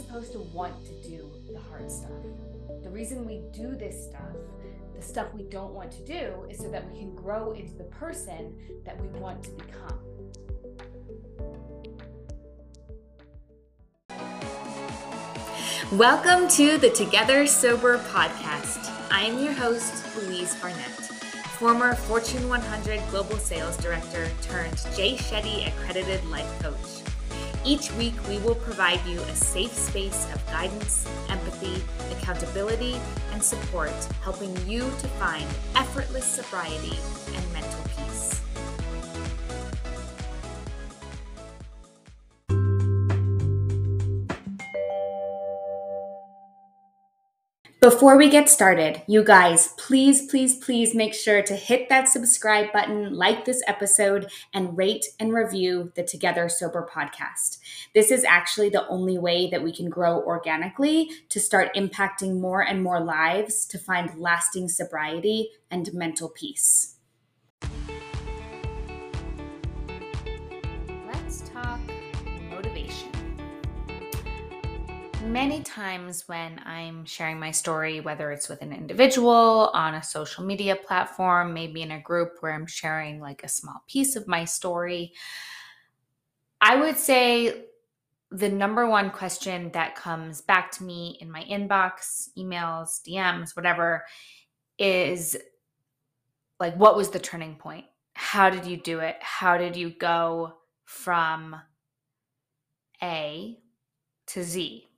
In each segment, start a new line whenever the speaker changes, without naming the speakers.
supposed to want to do the hard stuff. The reason we do this stuff, the stuff we don't want to do, is so that we can grow into the person that we want to become.
Welcome to the Together Sober podcast. I am your host, Louise Barnett, former Fortune 100 Global Sales Director turned Jay Shetty accredited life coach. Each week, we will provide you a safe space of guidance, empathy, accountability, and support, helping you to find effortless sobriety and mental Before we get started, you guys, please, please, please make sure to hit that subscribe button, like this episode, and rate and review the Together Sober podcast. This is actually the only way that we can grow organically to start impacting more and more lives to find lasting sobriety and mental peace. Many times when I'm sharing my story, whether it's with an individual on a social media platform, maybe in a group where I'm sharing like a small piece of my story, I would say the number one question that comes back to me in my inbox, emails, DMs, whatever, is like, what was the turning point? How did you do it? How did you go from A to Z?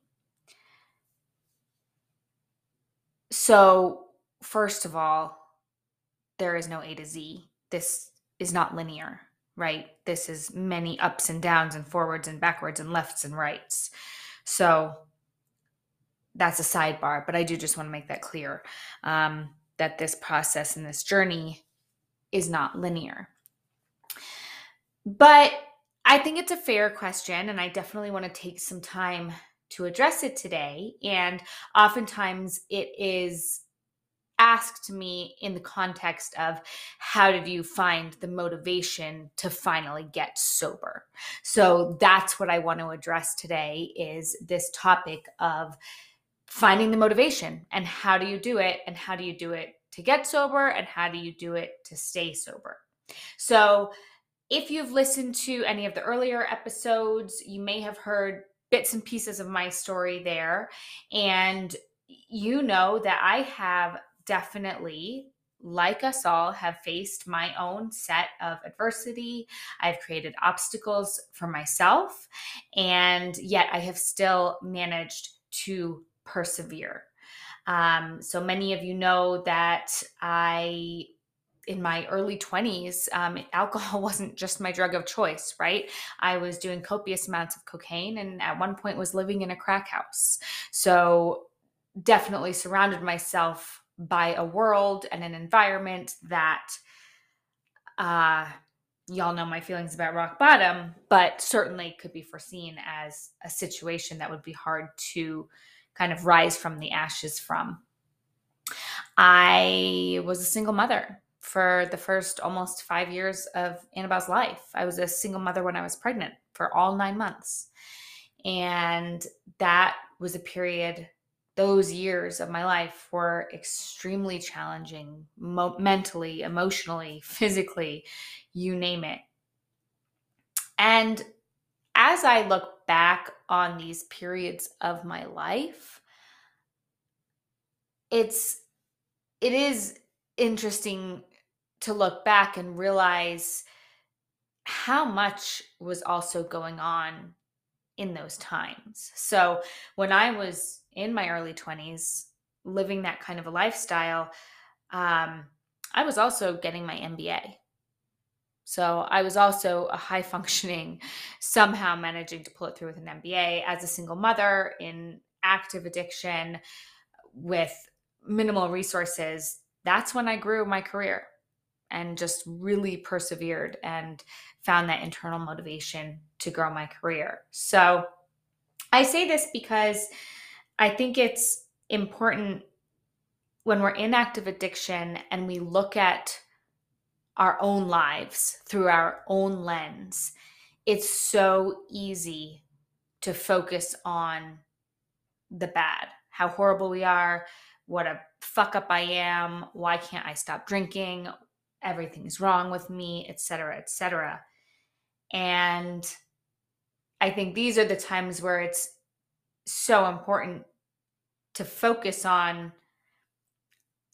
So, first of all, there is no A to Z. This is not linear, right? This is many ups and downs and forwards and backwards and lefts and rights. So, that's a sidebar, but I do just want to make that clear um, that this process and this journey is not linear. But I think it's a fair question, and I definitely want to take some time to address it today. And oftentimes it is asked me in the context of how did you find the motivation to finally get sober so that's what i want to address today is this topic of finding the motivation and how do you do it and how do you do it to get sober and how do you do it to stay sober so if you've listened to any of the earlier episodes you may have heard bits and pieces of my story there. And you know that I have definitely, like us all, have faced my own set of adversity. I've created obstacles for myself, and yet I have still managed to persevere. Um, so many of you know that I in my early 20s, um, alcohol wasn't just my drug of choice, right? I was doing copious amounts of cocaine and at one point was living in a crack house. So, definitely surrounded myself by a world and an environment that, uh, y'all know my feelings about rock bottom, but certainly could be foreseen as a situation that would be hard to kind of rise from the ashes from. I was a single mother for the first almost five years of Annabelle's life. I was a single mother when I was pregnant for all nine months. And that was a period, those years of my life were extremely challenging mo- mentally, emotionally, physically, you name it. And as I look back on these periods of my life, it's, it is interesting to look back and realize how much was also going on in those times. So when I was in my early 20s, living that kind of a lifestyle, um, I was also getting my MBA. So I was also a high functioning, somehow managing to pull it through with an MBA as a single mother in active addiction with minimal resources. That's when I grew my career and just really persevered and found that internal motivation to grow my career. So I say this because I think it's important when we're in active addiction and we look at our own lives through our own lens, it's so easy to focus on the bad, how horrible we are, what a fuck up I am, why can't I stop drinking, everything's wrong with me, etc., etc. And I think these are the times where it's so important to focus on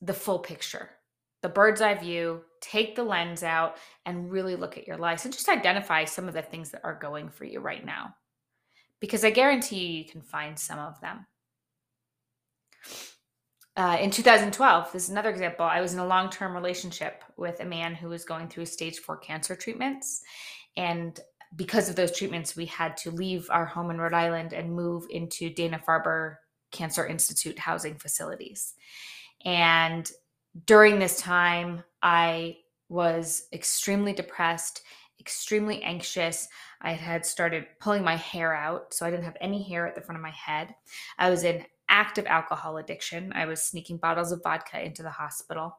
the full picture, the bird's eye view, take the lens out and really look at your life and just identify some of the things that are going for you right now. Because I guarantee you, you can find some of them. Uh, in 2012, this is another example. I was in a long term relationship with a man who was going through stage four cancer treatments. And because of those treatments, we had to leave our home in Rhode Island and move into Dana Farber Cancer Institute housing facilities. And during this time, I was extremely depressed, extremely anxious. I had started pulling my hair out, so I didn't have any hair at the front of my head. I was in active alcohol addiction. I was sneaking bottles of vodka into the hospital.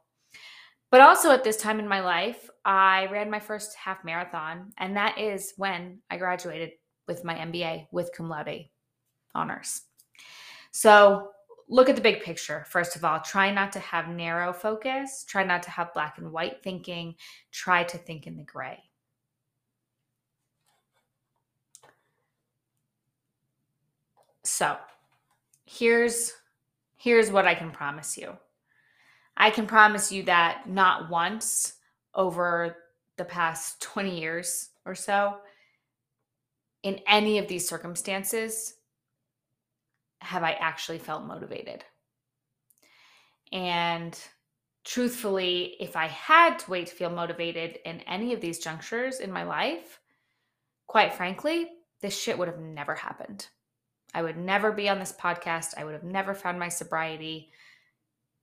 But also at this time in my life, I ran my first half marathon, and that is when I graduated with my MBA with cum laude honors. So look at the big picture. First of all, try not to have narrow focus, try not to have black and white thinking, try to think in the gray. So, here's here's what I can promise you. I can promise you that not once over the past 20 years or so in any of these circumstances have I actually felt motivated. And truthfully, if I had to wait to feel motivated in any of these junctures in my life, quite frankly, this shit would have never happened. I would never be on this podcast. I would have never found my sobriety.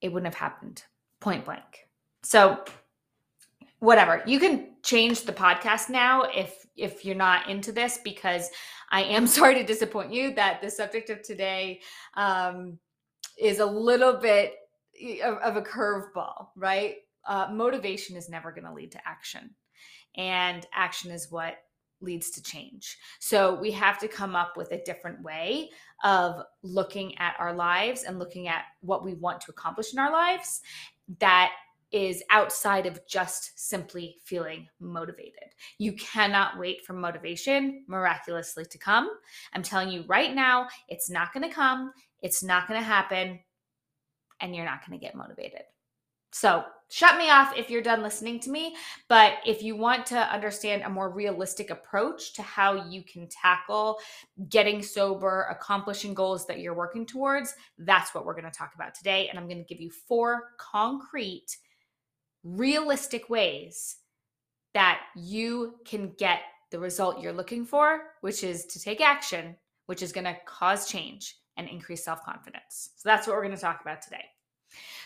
It wouldn't have happened, point blank. So, whatever. You can change the podcast now if if you're not into this because I am sorry to disappoint you that the subject of today um, is a little bit of, of a curveball, right? Uh, motivation is never going to lead to action, and action is what leads to change. So we have to come up with a different way of looking at our lives and looking at what we want to accomplish in our lives that is outside of just simply feeling motivated. You cannot wait for motivation miraculously to come. I'm telling you right now, it's not going to come, it's not going to happen, and you're not going to get motivated. So, shut me off if you're done listening to me. But if you want to understand a more realistic approach to how you can tackle getting sober, accomplishing goals that you're working towards, that's what we're going to talk about today. And I'm going to give you four concrete realistic ways that you can get the result you're looking for, which is to take action, which is going to cause change and increase self confidence. So that's what we're going to talk about today.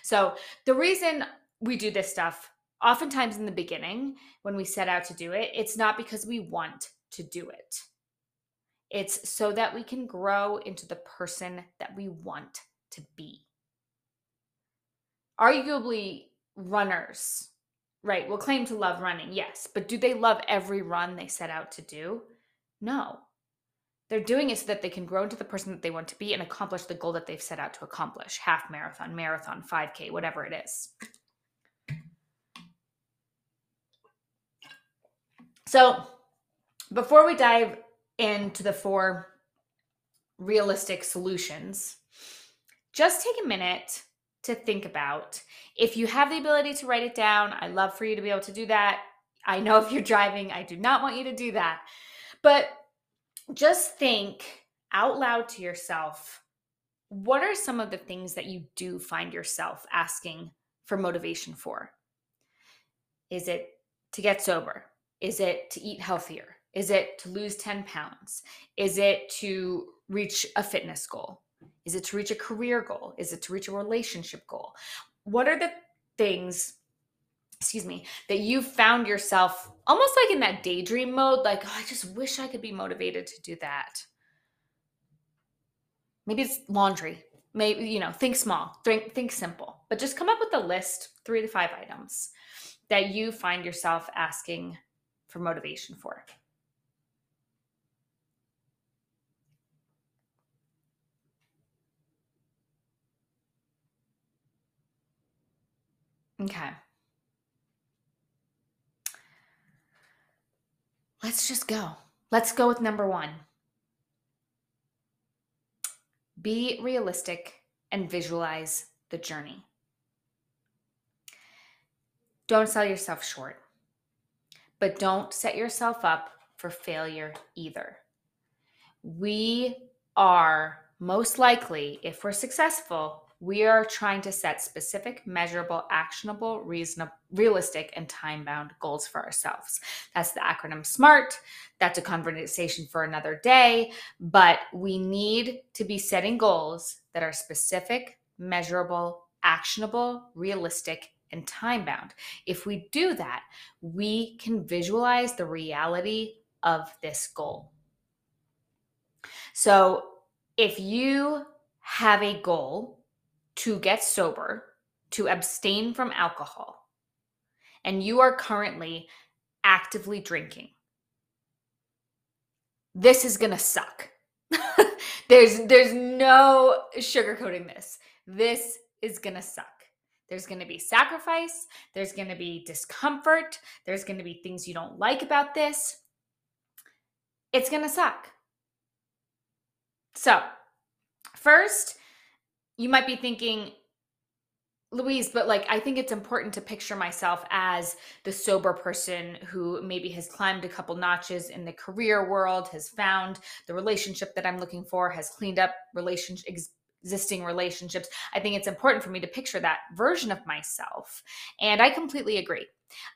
So, the reason we do this stuff, oftentimes in the beginning, when we set out to do it, it's not because we want to do it. It's so that we can grow into the person that we want to be. Arguably, runners, right, will claim to love running, yes, but do they love every run they set out to do? No. They're doing it so that they can grow into the person that they want to be and accomplish the goal that they've set out to accomplish half marathon, marathon, 5K, whatever it is. So, before we dive into the four realistic solutions, just take a minute to think about. If you have the ability to write it down, I love for you to be able to do that. I know if you're driving, I do not want you to do that. But just think out loud to yourself what are some of the things that you do find yourself asking for motivation for? Is it to get sober? Is it to eat healthier? Is it to lose 10 pounds? Is it to reach a fitness goal? Is it to reach a career goal? Is it to reach a relationship goal? What are the things, excuse me, that you found yourself almost like in that daydream mode, like, oh, I just wish I could be motivated to do that. Maybe it's laundry. Maybe, you know, think small, think, think simple, but just come up with a list, three to five items that you find yourself asking for motivation for. Okay. Let's just go. Let's go with number one. Be realistic and visualize the journey. Don't sell yourself short, but don't set yourself up for failure either. We are most likely, if we're successful, we are trying to set specific, measurable, actionable, reasonable, realistic, and time bound goals for ourselves. That's the acronym SMART. That's a conversation for another day. But we need to be setting goals that are specific, measurable, actionable, realistic, and time bound. If we do that, we can visualize the reality of this goal. So if you have a goal to get sober, to abstain from alcohol, and you are currently actively drinking, this is going to suck. there's there's no sugarcoating this. This is going to suck. There's going to be sacrifice, there's going to be discomfort, there's going to be things you don't like about this. It's going to suck. So, first, you might be thinking, Louise, but like, I think it's important to picture myself as the sober person who maybe has climbed a couple notches in the career world, has found the relationship that I'm looking for, has cleaned up relationship existing relationships. I think it's important for me to picture that version of myself. And I completely agree.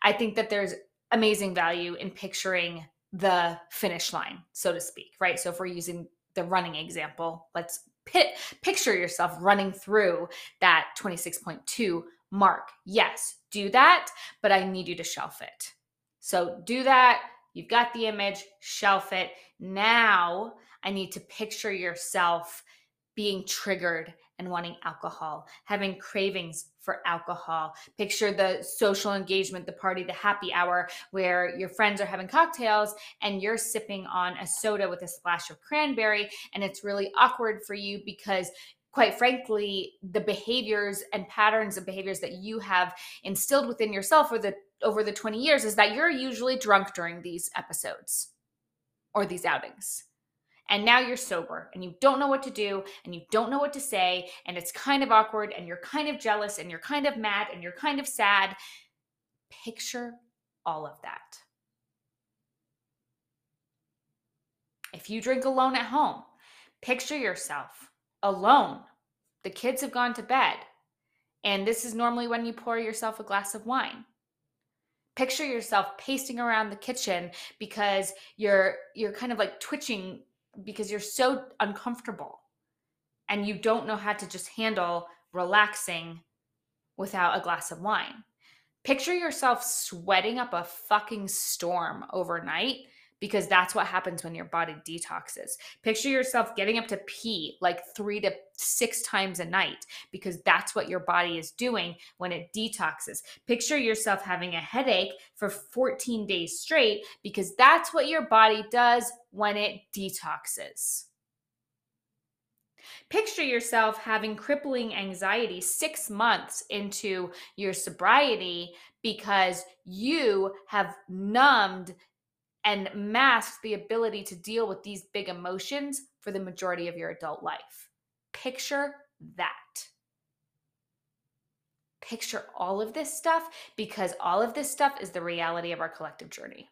I think that there's amazing value in picturing the finish line, so to speak, right? So if we're using the running example, let's pit, picture yourself running through that 26.2 mark. Yes, do that, but I need you to shelf it. So do that. You've got the image, shelf it. Now I need to picture yourself being triggered and wanting alcohol, having cravings for alcohol. Picture the social engagement, the party, the happy hour where your friends are having cocktails and you're sipping on a soda with a splash of cranberry. And it's really awkward for you because quite frankly the behaviors and patterns of behaviors that you have instilled within yourself over the over the 20 years is that you're usually drunk during these episodes or these outings and now you're sober and you don't know what to do and you don't know what to say and it's kind of awkward and you're kind of jealous and you're kind of mad and you're kind of sad. Picture all of that. If you drink alone at home, picture yourself alone. The kids have gone to bed. And this is normally when you pour yourself a glass of wine picture yourself pacing around the kitchen because you're you're kind of like twitching because you're so uncomfortable and you don't know how to just handle relaxing without a glass of wine. Picture yourself sweating up a fucking storm overnight because that's what happens when your body detoxes. Picture yourself getting up to pee like three to six times a night because that's what your body is doing when it detoxes. Picture yourself having a headache for 14 days straight because that's what your body does when it detoxes. Picture yourself having crippling anxiety six months into your sobriety because you have numbed and mask the ability to deal with these big emotions for the majority of your adult life. Picture that. Picture all of this stuff because all of this stuff is the reality of our collective journey.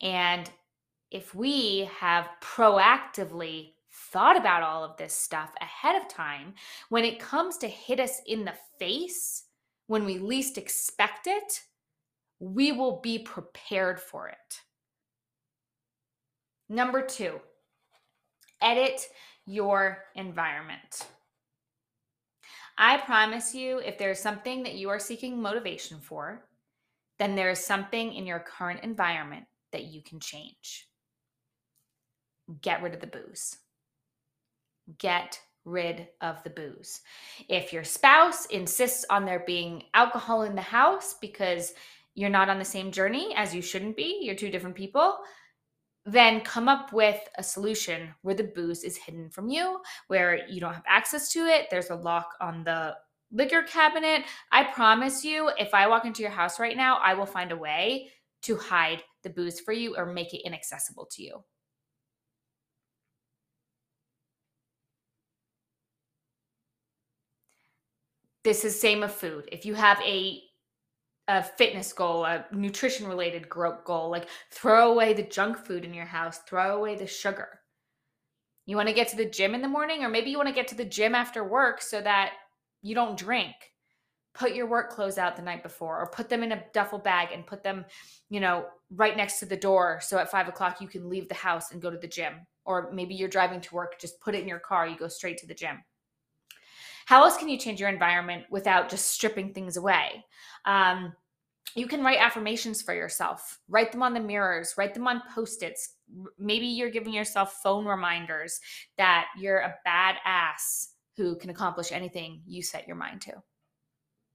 And if we have proactively thought about all of this stuff ahead of time, when it comes to hit us in the face, when we least expect it, we will be prepared for it. Number two, edit your environment. I promise you, if there's something that you are seeking motivation for, then there is something in your current environment that you can change. Get rid of the booze. Get rid of the booze. If your spouse insists on there being alcohol in the house because you're not on the same journey as you shouldn't be, you're two different people, then come up with a solution where the booze is hidden from you, where you don't have access to it. There's a lock on the liquor cabinet, I promise you, if I walk into your house right now, I will find a way to hide the booze for you or make it inaccessible to you. This is same of food. If you have a a fitness goal, a nutrition related goal, like throw away the junk food in your house, throw away the sugar. You want to get to the gym in the morning, or maybe you want to get to the gym after work so that you don't drink. Put your work clothes out the night before, or put them in a duffel bag and put them, you know, right next to the door. So at five o'clock, you can leave the house and go to the gym. Or maybe you're driving to work, just put it in your car, you go straight to the gym. How else can you change your environment without just stripping things away? Um, you can write affirmations for yourself, write them on the mirrors, write them on post its. Maybe you're giving yourself phone reminders that you're a badass who can accomplish anything you set your mind to.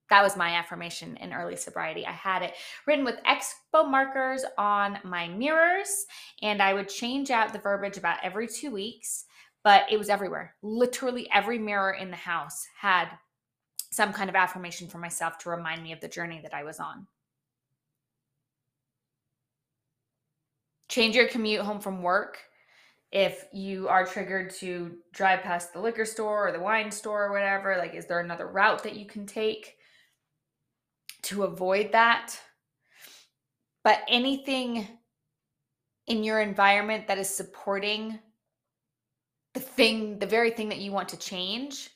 That was my affirmation in early sobriety. I had it written with expo markers on my mirrors, and I would change out the verbiage about every two weeks but it was everywhere. Literally every mirror in the house had some kind of affirmation for myself to remind me of the journey that I was on. Change your commute home from work. If you are triggered to drive past the liquor store or the wine store or whatever, like, is there another route that you can take to avoid that? But anything in your environment that is supporting the thing, the very thing that you want to change,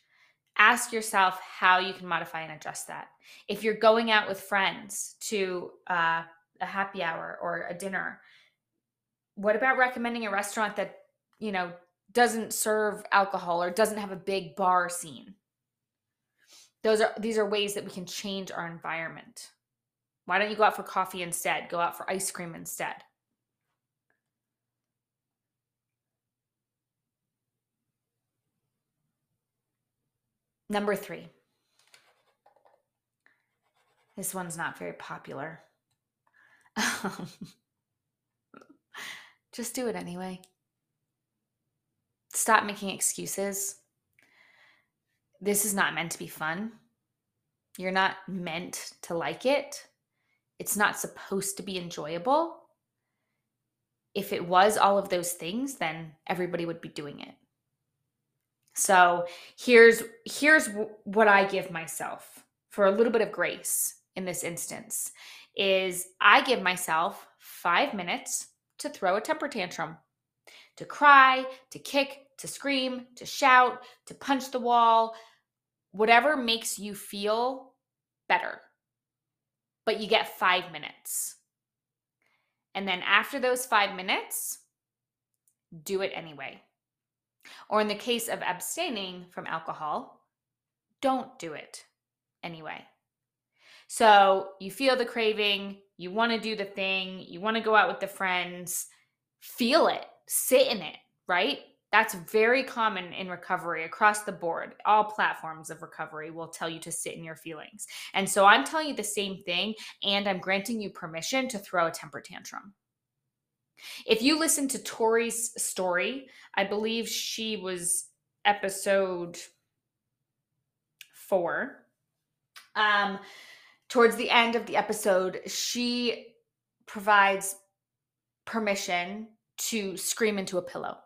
ask yourself how you can modify and adjust that. If you're going out with friends to uh, a happy hour or a dinner, what about recommending a restaurant that, you know, doesn't serve alcohol or doesn't have a big bar scene? Those are these are ways that we can change our environment. Why don't you go out for coffee instead? Go out for ice cream instead. Number three. This one's not very popular. Um, just do it anyway. Stop making excuses. This is not meant to be fun. You're not meant to like it. It's not supposed to be enjoyable. If it was all of those things, then everybody would be doing it. So here's here's what I give myself for a little bit of grace in this instance is I give myself 5 minutes to throw a temper tantrum. To cry, to kick, to scream, to shout, to punch the wall, whatever makes you feel better. But you get 5 minutes. And then after those 5 minutes, do it anyway. Or in the case of abstaining from alcohol, don't do it anyway. So you feel the craving, you want to do the thing, you want to go out with the friends, feel it, sit in it, right? That's very common in recovery across the board. All platforms of recovery will tell you to sit in your feelings. And so I'm telling you the same thing, and I'm granting you permission to throw a temper tantrum. If you listen to Tori's story, I believe she was episode four. Um, towards the end of the episode, she provides permission to scream into a pillow.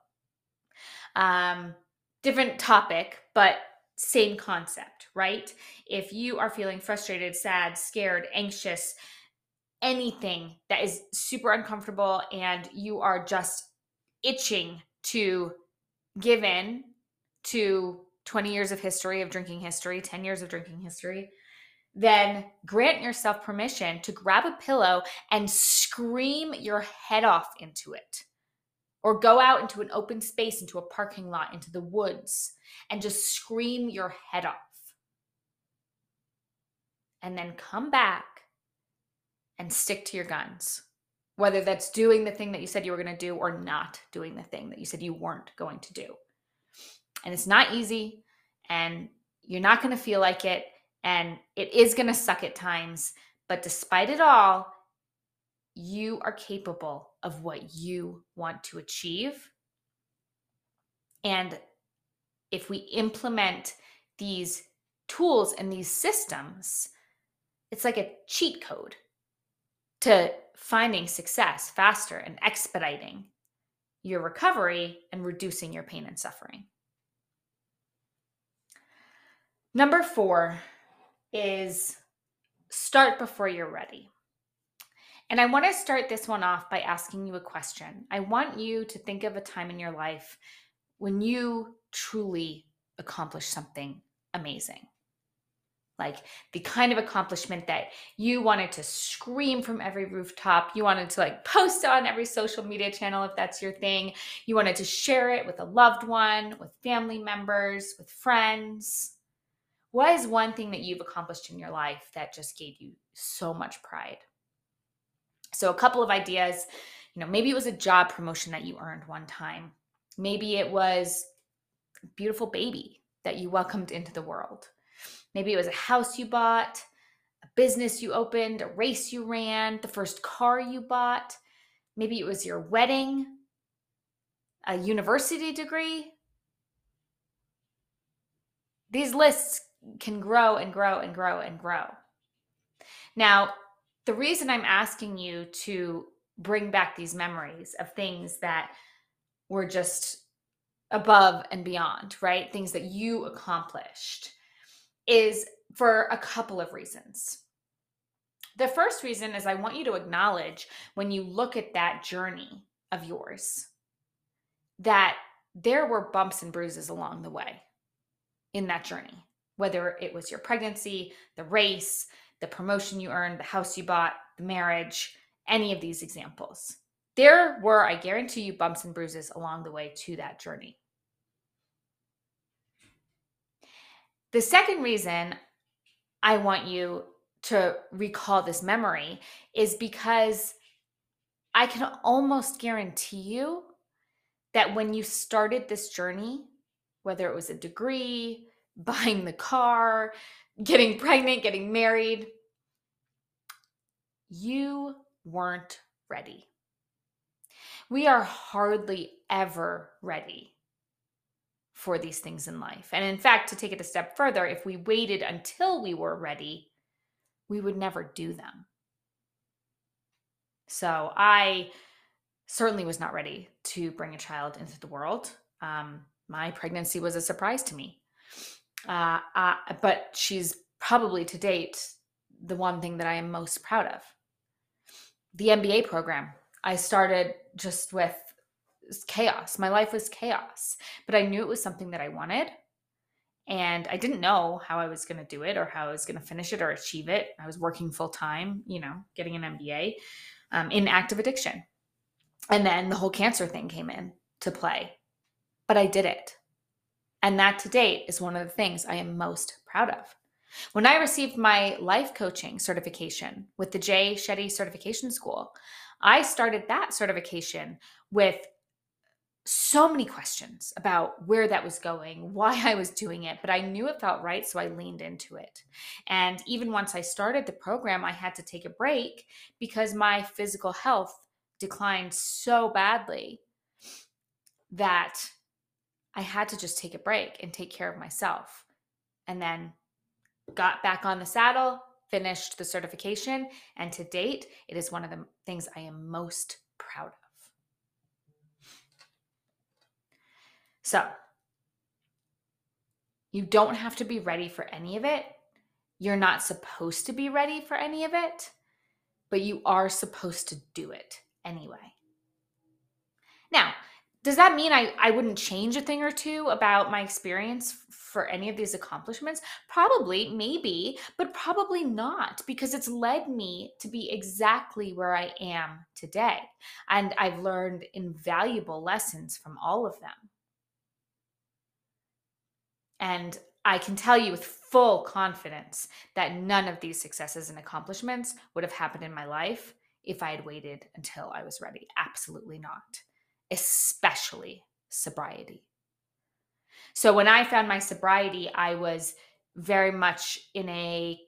Um, different topic, but same concept, right? If you are feeling frustrated, sad, scared, anxious, anything that is super uncomfortable and you are just itching to give in to 20 years of history of drinking history, 10 years of drinking history, then grant yourself permission to grab a pillow and scream your head off into it. Or go out into an open space, into a parking lot, into the woods, and just scream your head off. And then come back and stick to your guns, whether that's doing the thing that you said you were going to do or not doing the thing that you said you weren't going to do. And it's not easy, and you're not going to feel like it, and it is going to suck at times. But despite it all, you are capable of what you want to achieve. And if we implement these tools and these systems, it's like a cheat code to finding success faster and expediting your recovery and reducing your pain and suffering. Number four is start before you're ready. And I want to start this one off by asking you a question. I want you to think of a time in your life when you truly accomplished something amazing. Like the kind of accomplishment that you wanted to scream from every rooftop. You wanted to like post on every social media channel if that's your thing. You wanted to share it with a loved one, with family members, with friends. What is one thing that you've accomplished in your life that just gave you so much pride? So, a couple of ideas. You know, maybe it was a job promotion that you earned one time. Maybe it was a beautiful baby that you welcomed into the world. Maybe it was a house you bought, a business you opened, a race you ran, the first car you bought. Maybe it was your wedding, a university degree. These lists can grow and grow and grow and grow. Now, the reason I'm asking you to bring back these memories of things that were just above and beyond, right? Things that you accomplished is for a couple of reasons. The first reason is I want you to acknowledge when you look at that journey of yours that there were bumps and bruises along the way in that journey whether it was your pregnancy, the race, the promotion you earned, the house you bought, the marriage, any of these examples. There were, I guarantee you, bumps and bruises along the way to that journey. The second reason I want you to recall this memory is because I can almost guarantee you that when you started this journey, whether it was a degree, buying the car, getting pregnant, getting married. You weren't ready. We are hardly ever ready for these things in life. And in fact, to take it a step further, if we waited until we were ready, we would never do them. So I certainly was not ready to bring a child into the world. Um, my pregnancy was a surprise to me. Uh, uh, but she's probably to date the one thing that I am most proud of. The MBA program. I started just with chaos. My life was chaos, but I knew it was something that I wanted. And I didn't know how I was going to do it or how I was going to finish it or achieve it. I was working full time, you know, getting an MBA um, in active addiction. And then the whole cancer thing came in to play. But I did it. And that to date is one of the things I am most proud of. When I received my life coaching certification with the Jay Shetty Certification School, I started that certification with so many questions about where that was going, why I was doing it, but I knew it felt right, so I leaned into it. And even once I started the program, I had to take a break because my physical health declined so badly that I had to just take a break and take care of myself. And then got back on the saddle, finished the certification, and to date, it is one of the things I am most proud of. So, you don't have to be ready for any of it. You're not supposed to be ready for any of it, but you are supposed to do it anyway. Now, does that mean I, I wouldn't change a thing or two about my experience for any of these accomplishments? Probably, maybe, but probably not because it's led me to be exactly where I am today. And I've learned invaluable lessons from all of them. And I can tell you with full confidence that none of these successes and accomplishments would have happened in my life if I had waited until I was ready. Absolutely not especially sobriety. So when I found my sobriety, I was very much in a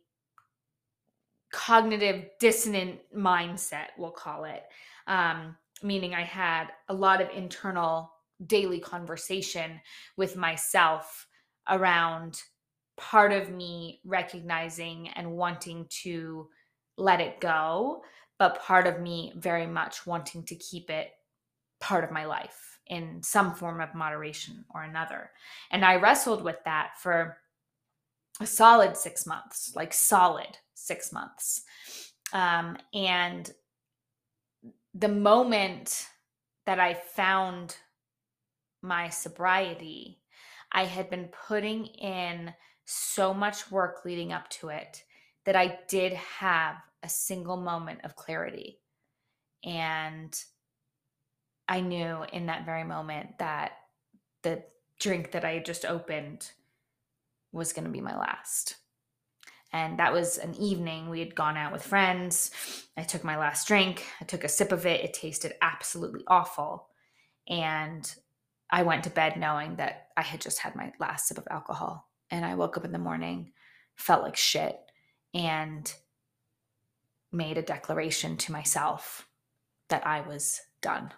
cognitive dissonant mindset, we'll call it, um, meaning I had a lot of internal daily conversation with myself around part of me recognizing and wanting to let it go, but part of me very much wanting to keep it part of my life in some form of moderation or another. And I wrestled with that for a solid six months, like solid six months. Um, and the moment that I found my sobriety, I had been putting in so much work leading up to it that I did have a single moment of clarity. And I knew in that very moment that the drink that I had just opened was going to be my last. And that was an evening. We had gone out with friends. I took my last drink. I took a sip of it. It tasted absolutely awful. And I went to bed knowing that I had just had my last sip of alcohol. And I woke up in the morning, felt like shit, and made a declaration to myself that I was done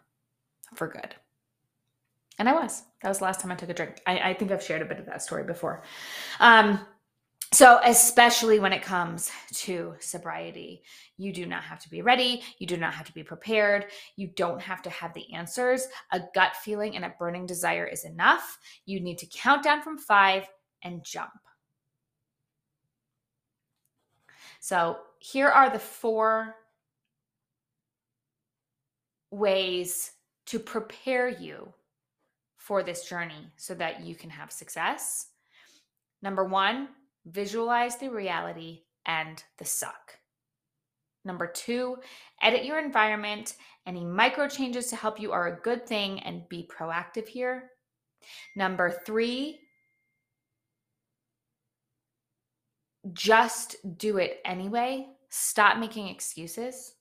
for good. And I was. That was the last time I took a drink. I, I think I've shared a bit of that story before. Um, so, especially when it comes to sobriety, you do not have to be ready. You do not have to be prepared. You don't have to have the answers. A gut feeling and a burning desire is enough. You need to count down from five and jump. So, here are the four ways to prepare you for this journey so that you can have success. Number one, visualize the reality and the suck. Number two, edit your environment. Any micro changes to help you are a good thing and be proactive here. Number three, just do it anyway. Stop making excuses.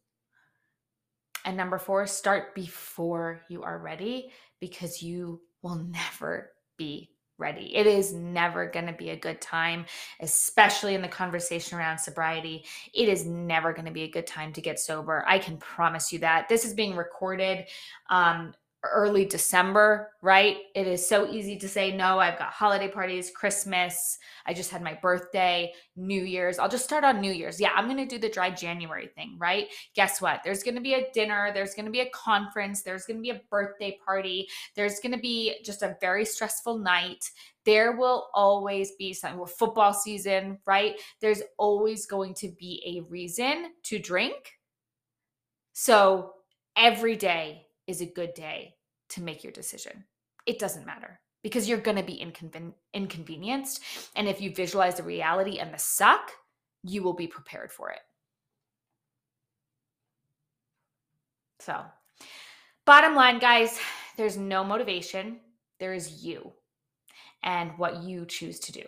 And number four, start before you are ready because you will never be ready. It is never going to be a good time, especially in the conversation around sobriety. It is never going to be a good time to get sober. I can promise you that. This is being recorded um, early December, right? It is so easy to say, no, I've got holiday parties, Christmas. I just had my birthday, New Year's. I'll just start on New Year's. Yeah, I'm going to do the dry January thing, right? Guess what? There's going to be a dinner, there's going to be a conference, there's going to be a birthday party, there's going to be just a very stressful night. There will always be something. Football season, right? There's always going to be a reason to drink. So every day is a good day to make your decision. It doesn't matter because you're going to be inconven- inconvenienced. And if you visualize the reality and the suck, you will be prepared for it. So, bottom line, guys, there's no motivation, there is you and what you choose to do.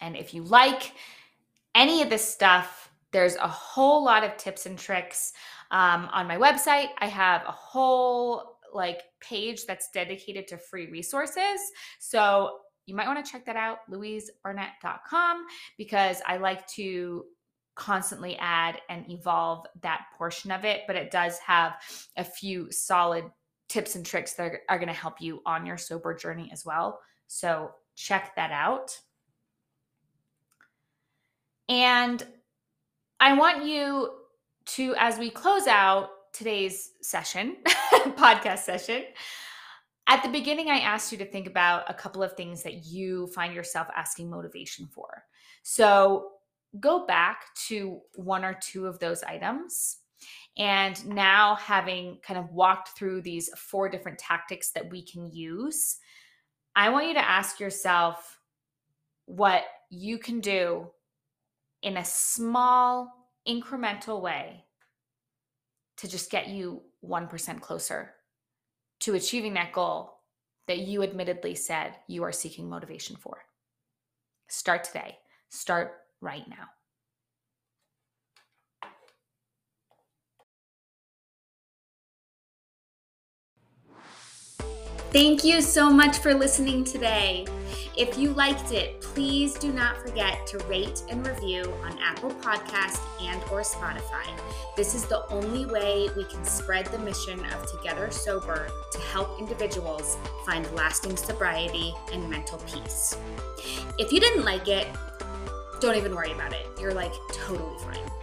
And if you like any of this stuff, there's a whole lot of tips and tricks um, on my website. I have a whole like page that's dedicated to free resources. So you might want to check that out, louisebarnett.com, because I like to constantly add and evolve that portion of it. But it does have a few solid tips and tricks that are, are going to help you on your sober journey as well. So check that out. And I want you to, as we close out today's session, podcast session, at the beginning, I asked you to think about a couple of things that you find yourself asking motivation for. So go back to one or two of those items. And now, having kind of walked through these four different tactics that we can use, I want you to ask yourself what you can do in a small, incremental way to just get you 1% closer to achieving that goal that you admittedly said you are seeking motivation for. Start today. Start right now. Thank you so much for listening today. If you liked it, please do not forget to rate and review on Apple Podcast and or Spotify. This is the only way we can spread the mission of Together Sober to help individuals find lasting sobriety and mental peace. If you didn't like it, don't even worry about it. You're like totally fine.